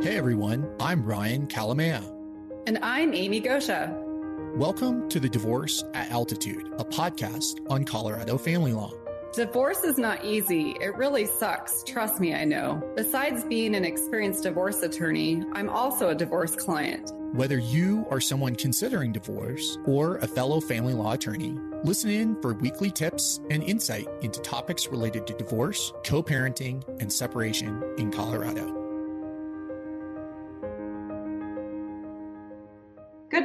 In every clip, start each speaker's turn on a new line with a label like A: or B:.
A: Hey everyone, I'm Ryan Kalamaya.
B: And I'm Amy Goscha.
A: Welcome to the Divorce at Altitude, a podcast on Colorado family law.
B: Divorce is not easy. It really sucks. Trust me, I know. Besides being an experienced divorce attorney, I'm also a divorce client.
A: Whether you are someone considering divorce or a fellow family law attorney, listen in for weekly tips and insight into topics related to divorce, co parenting, and separation in Colorado.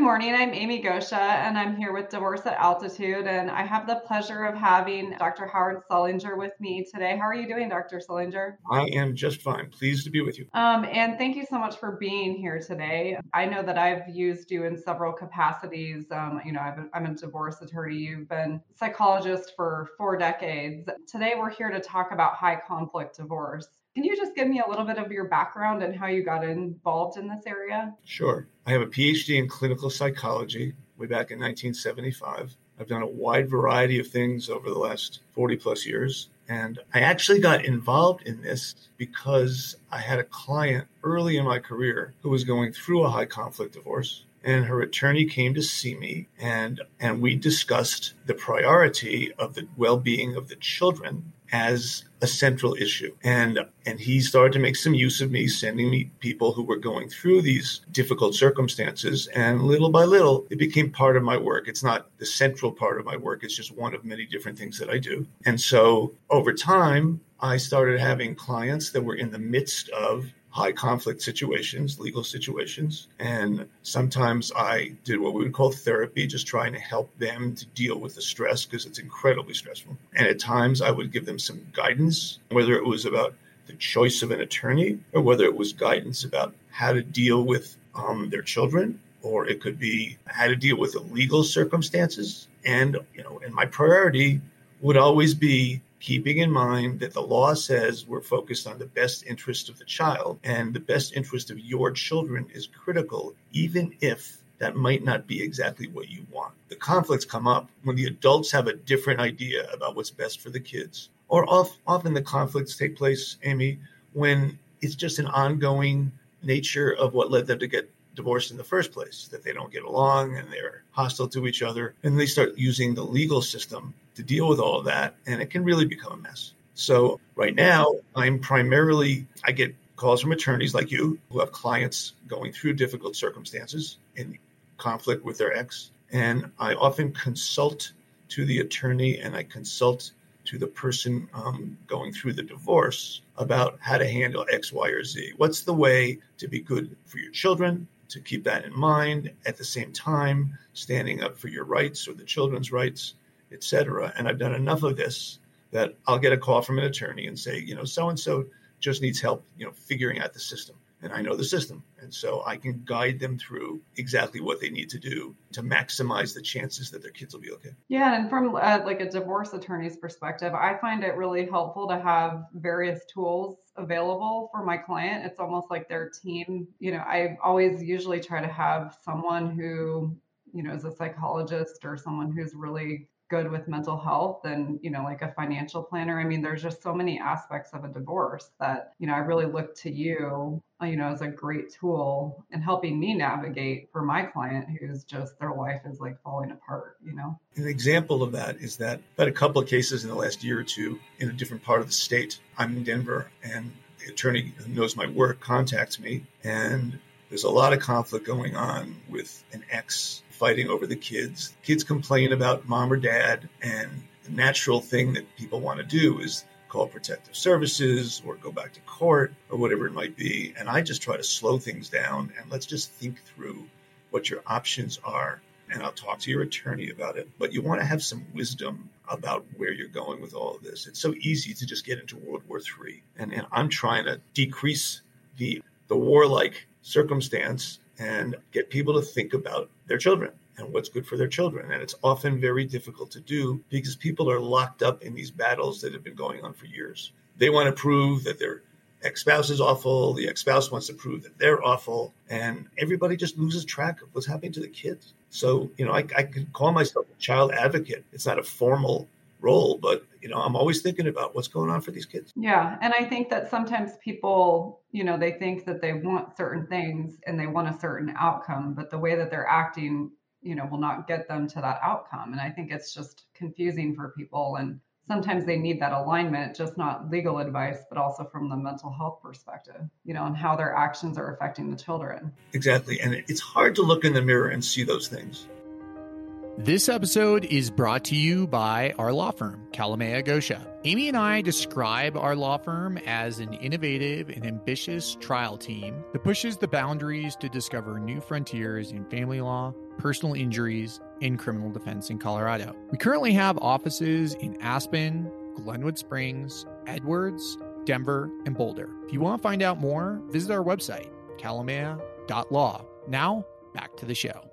C: Morning. I'm Amy Goscha, and I'm here with Divorce at Altitude. And I have the pleasure of having Dr. Howard Selinger with me today. How are you doing, Dr. Selinger?
D: I am just fine. Pleased to be with you.
C: Um, and thank you so much for being here today. I know that I've used you in several capacities. Um, you know, i am a divorce attorney. You've been psychologist for four decades. Today, we're here to talk about high conflict divorce. Can you just give me a little bit of your background and how you got involved in this area?
D: Sure. I have a PhD in clinical psychology way back in 1975. I've done a wide variety of things over the last 40 plus years. And I actually got involved in this because I had a client early in my career who was going through a high conflict divorce and her attorney came to see me and and we discussed the priority of the well-being of the children as a central issue. And and he started to make some use of me sending me people who were going through these difficult circumstances. And little by little it became part of my work. It's not the central part of my work. It's just one of many different things that I do. And so over time I started having clients that were in the midst of high conflict situations, legal situations. And sometimes I did what we would call therapy, just trying to help them to deal with the stress because it's incredibly stressful. And at times I would give them some guidance, whether it was about the choice of an attorney or whether it was guidance about how to deal with um, their children or it could be how to deal with the legal circumstances. And, you know, and my priority would always be keeping in mind that the law says we're focused on the best interest of the child, and the best interest of your children is critical, even if that might not be exactly what you want. The conflicts come up when the adults have a different idea about what's best for the kids. Or often the conflicts take place, Amy, when it's just an ongoing nature of what led them to get divorced in the first place, that they don't get along and they're hostile to each other. And they start using the legal system to deal with all of that. And it can really become a mess. So right now, I'm primarily, I get calls from attorneys like you who have clients going through difficult circumstances in conflict with their ex. And I often consult to the attorney and I consult to the person um, going through the divorce about how to handle X, Y, or Z. What's the way to be good for your children, to keep that in mind at the same time, standing up for your rights or the children's rights, etc. And I've done enough of this that I'll get a call from an attorney and say, you know, so and so just needs help, you know, figuring out the system. And I know the system. And so I can guide them through exactly what they need to do to maximize the chances that their kids will be okay.
C: Yeah. And from uh, like a divorce attorney's perspective, I find it really helpful to have various tools available for my client. It's almost like their team. You know, I always usually try to have someone who, you know, is a psychologist or someone who's really good with mental health and you know like a financial planner. I mean there's just so many aspects of a divorce that you know i really look to you uh, you know as a great tool in helping me navigate for my client who's just their life is like falling apart you know?
D: An example of that is that I've had a couple of cases in the last year or two in a different part of the state. I'm in denver and the attorney who knows my work contacts me and there's a lot of conflict going on with an ex fighting over the kids. Kids complain about mom or dad, and the natural thing that people want to do is call protective services or go back to court or whatever it might be. And I just try to slow things down and let's just think through what your options are. And I'll talk to your attorney about it. But you want to have some wisdom about where you're going with all of this. It's so easy to just get into World War III. And, and I'm trying to decrease the the warlike circumstance and get people to think about their children and what's good for their children. And it's often very difficult to do because people are locked up in these battles that have been going on for years. They want to prove that their ex spouse is awful, the ex spouse wants to prove that they're awful, and everybody just loses track of what's happening to the kids. So, you know, I, I can call myself a child advocate. It's not a formal role, but you know, I'm always thinking about what's going on for these kids.
C: Yeah. And I think that sometimes people, you know, they think that they want certain things and they want a certain outcome, but the way that they're acting, you know, will not get them to that outcome. And I think it's just confusing for people. And sometimes they need that alignment, just not legal advice, but also from the mental health perspective, you know, and how their actions are affecting the children.
D: Exactly. And it's hard to look in the mirror and see those things.
A: This episode is brought to you by our law firm, Kalamaya Goscha. Amy and I describe our law firm as an innovative and ambitious trial team that pushes the boundaries to discover new frontiers in family law, personal injuries, and criminal defense in Colorado. We currently have offices in Aspen, Glenwood Springs, Edwards, Denver, and Boulder. If you want to find out more, visit our website, kalamaya.law. Now, back to the show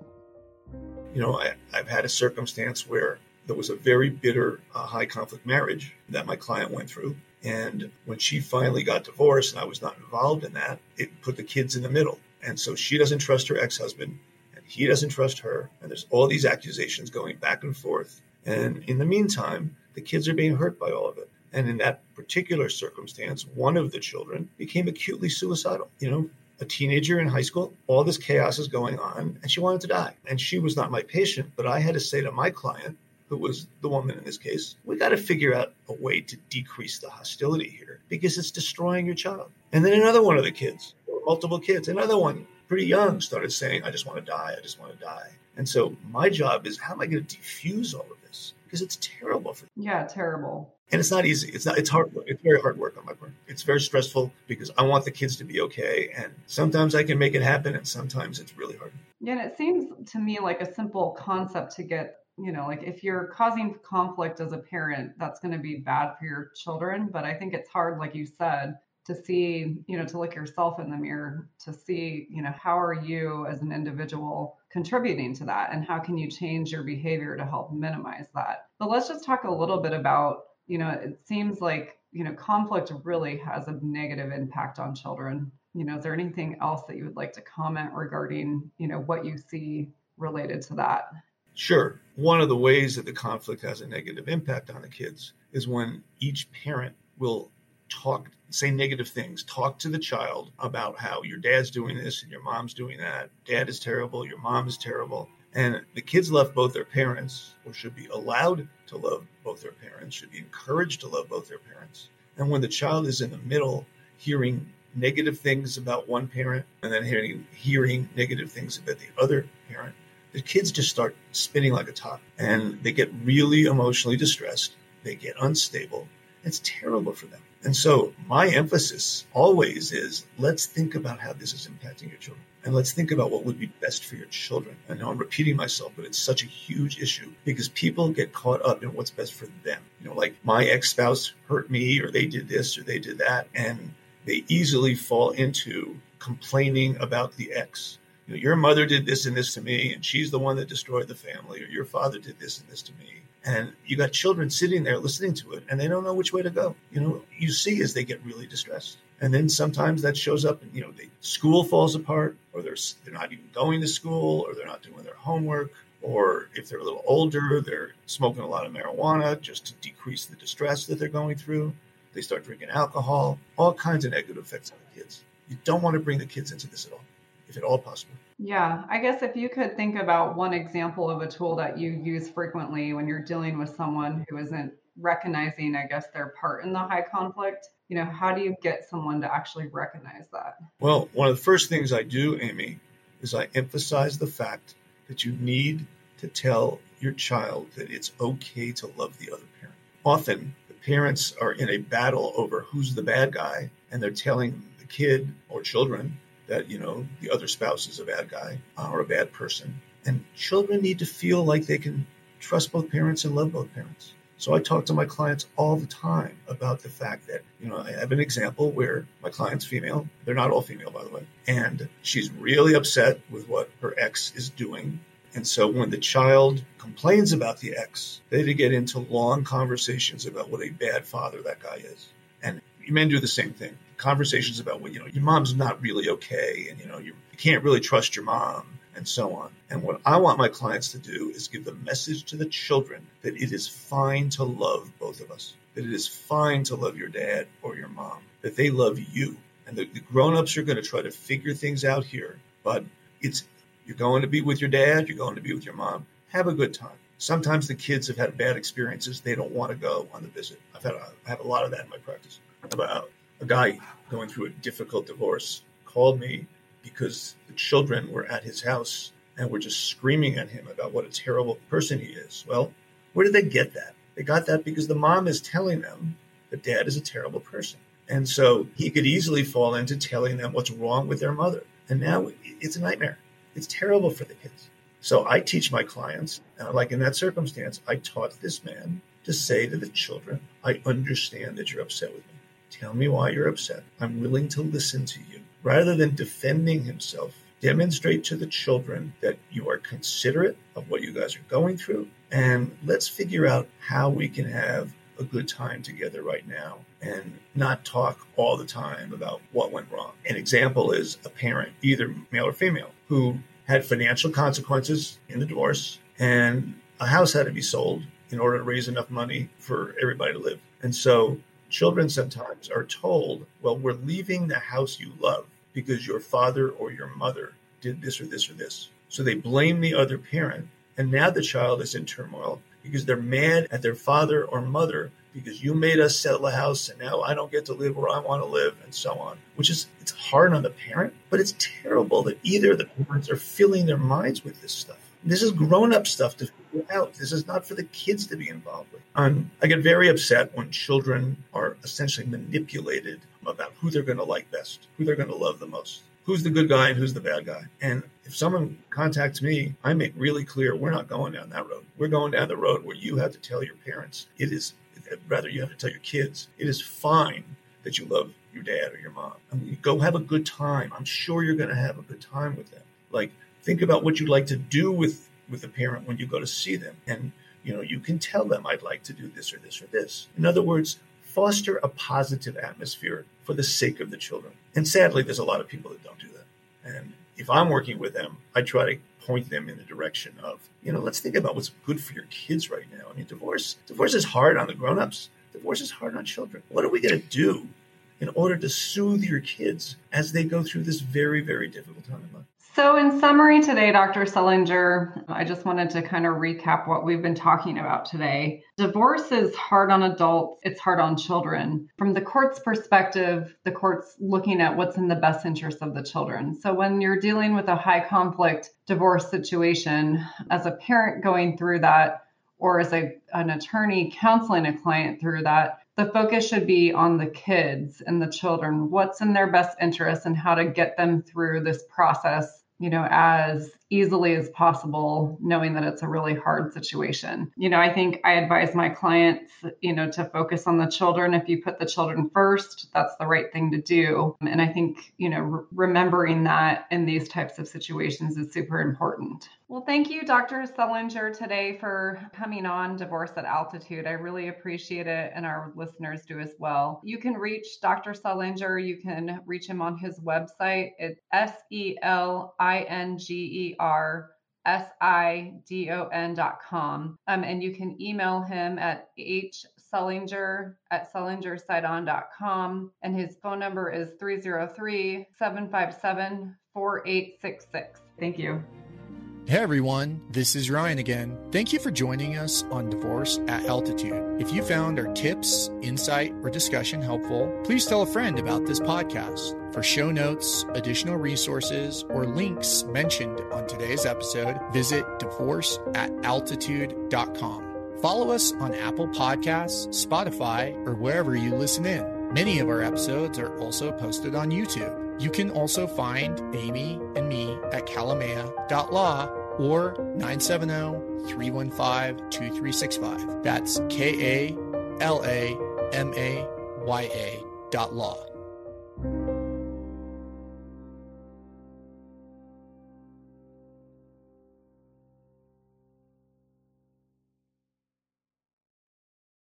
D: you know, I, have had a circumstance where there was a very bitter, uh, high conflict marriage that my client went through. And when she finally got divorced and I was not involved in that, it put the kids in the middle. And so she doesn't trust her ex husband and he doesn't trust her. And there's all these accusations going back and forth. And in the meantime, the kids are being hurt by all of it. And in that particular circumstance, one of the children became acutely suicidal. You know, a teenager in high school. All this chaos is going on, and she wanted to die. And she was not my patient, but I had to say to my client, who was the woman in this case, we got to figure out a way to decrease the hostility here because it's destroying your child. And then another one of the kids, multiple kids, another one pretty young started saying, I just want to die. I just want to die. And so my job is how am I going to defuse all of this? Because it's terrible for them.
C: Yeah, terrible
D: and it's not easy. It's not. It's hard. Work. It's very hard work on my part. It's very stressful because I want the kids to be okay, and sometimes I can make it happen, and sometimes it's really hard.
C: Yeah, and it seems to me like a simple concept to get. You know, like if you're causing conflict as a parent, that's going to be bad for your children. But I think it's hard, like you said, to see, you know, to look yourself in the mirror to see, you know, how are you as an individual contributing to that and how can you change your behavior to help minimize that. But let's just talk a little bit about you know, it seems like, you know, conflict really has a negative impact on children. You know, is there anything else that you would like to comment regarding, you know, what you see related to that?
D: Sure. One of the ways that the conflict has a negative impact on the kids is when each parent will talk, say negative things, talk to the child about how your dad's doing this and your mom's doing that. Dad is terrible, your mom is terrible. And the kids love both their parents, or should be allowed to love both their parents, should be encouraged to love both their parents. And when the child is in the middle, hearing negative things about one parent and then hearing hearing negative things about the other parent, the kids just start spinning like a top and they get really emotionally distressed. They get unstable. It's terrible for them. And so my emphasis always is let's think about how this is impacting your children. And let's think about what would be best for your children. I know I'm repeating myself, but it's such a huge issue because people get caught up in what's best for them. You know, like my ex spouse hurt me, or they did this, or they did that. And they easily fall into complaining about the ex. Know, your mother did this and this to me, and she's the one that destroyed the family, or your father did this and this to me. And you got children sitting there listening to it and they don't know which way to go. You know you see as they get really distressed. And then sometimes that shows up and you know the school falls apart or they're they're not even going to school or they're not doing their homework or if they're a little older they're smoking a lot of marijuana just to decrease the distress that they're going through. They start drinking alcohol. All kinds of negative effects on the kids. You don't want to bring the kids into this at all if at all possible
C: yeah, I guess if you could think about one example of a tool that you use frequently when you're dealing with someone who isn't recognizing, I guess, their part in the high conflict, you know, how do you get someone to actually recognize that?
D: Well, one of the first things I do, Amy, is I emphasize the fact that you need to tell your child that it's okay to love the other parent. Often, the parents are in a battle over who's the bad guy, and they're telling the kid or children that you know the other spouse is a bad guy uh, or a bad person. And children need to feel like they can trust both parents and love both parents. So i talk to my clients all the time about the fact that you know i have an example where my client's female. They're not all female by the way. And she's really upset with what her ex is doing. And so when the child complains about the ex, they get into long conversations about what a bad father that guy is. And men do the same thing conversations about well, you know, your mom's not really okay, and you know, you, can't really trust your mom. and so on. And what I want my clients to do is give the message to the children that it is fine to love both of us, that it is fine to love your dad or your mom, that they love you. And the, the grown-ups are going to try to figure things out here, but it's you're going to be with your dad, you're going to be with your mom. Have a good time. Sometimes the kids have had bad experiences. They don't want to go on the visit. I've had a, I have a lot of that in my practice. About a guy going through a difficult divorce called me because the children were at his house and were just screaming at him about what a terrible person he is. Well, where did they get that? They got that because the mom is telling them that dad is a terrible person. And so he could easily fall into telling them what's wrong with their mother. And now it's a nightmare. It's terrible for the kids. So I teach my clients, uh, like in that circumstance, I taught this man to say to the children, I understand that you're upset with me. Tell me why you're upset. I'm willing to listen to you. Rather than defending himself, demonstrate to the children that you are considerate of what you guys are going through. And let's figure out how we can have a good time together right now and not talk all the time about what went wrong. An example is a parent, either male or female, who had financial consequences in the divorce and a house had to be sold in order to raise enough money for everybody to live. And so children sometimes are told, well, we're leaving the house you love because your father or your mother did this or this or this. So they blame the other parent. And now the child is in turmoil because they're mad at their father or mother because you made us sell the house and now I don't get to live where I want to live and so on. Which is it's hard on the parent, but it's terrible that either the parents are filling their minds with this stuff. This is grown up stuff to out. This is not for the kids to be involved with. Um, I get very upset when children are essentially manipulated about who they're going to like best, who they're going to love the most, who's the good guy and who's the bad guy. And if someone contacts me, I make really clear we're not going down that road. We're going down the road where you have to tell your parents it is, rather, you have to tell your kids it is fine that you love your dad or your mom. I mean, go have a good time. I'm sure you're going to have a good time with them. Like, think about what you'd like to do with with a parent when you go to see them. And you know you can tell them i'd like to do this or this or this. In other words foster a positive atmosphere for the sake of the children. And sadly there's a lot of people that don't do that. And if i'm working with them i try to point them in the direction of you know let's think about what's good for your kids right now. I mean divorce divorce is hard on the grown-ups. Divorce is hard on children. What are we going to do in order to soothe your kids as they go through this very very difficult time in life
C: so, in summary today, Dr. Selinger, I just wanted to kind of recap what we've been talking about today. Divorce is hard on adults, it's hard on children. From the court's perspective, the court's looking at what's in the best interest of the children. So, when you're dealing with a high conflict divorce situation, as a parent going through that, or as a, an attorney counseling a client through that, the focus should be on the kids and the children, what's in their best interest and how to get them through this process you know, as easily as possible, knowing that it's a really hard situation. You know, I think I advise my clients, you know, to focus on the children. If you put the children first, that's the right thing to do. And I think, you know, re- remembering that in these types of situations is super important. Well, thank you, Dr. Selinger, today for coming on Divorce at Altitude. I really appreciate it, and our listeners do as well. You can reach Dr. Selinger. You can reach him on his website. It's S E L I N G E R S I D O N dot com. Um, and you can email him at H Selinger at selingersidon.com. And his phone number is 303 757 4866. Thank you.
A: Hey everyone, this is Ryan again. Thank you for joining us on Divorce at Altitude. If you found our tips, insight, or discussion helpful, please tell a friend about this podcast. For show notes, additional resources, or links mentioned on today's episode, visit divorceataltitude.com. Follow us on Apple Podcasts, Spotify, or wherever you listen in. Many of our episodes are also posted on YouTube. You can also find Amy and me at kalamaya.law or 970-315-2365. That's K-A-L-A-M-A-Y-A dot law.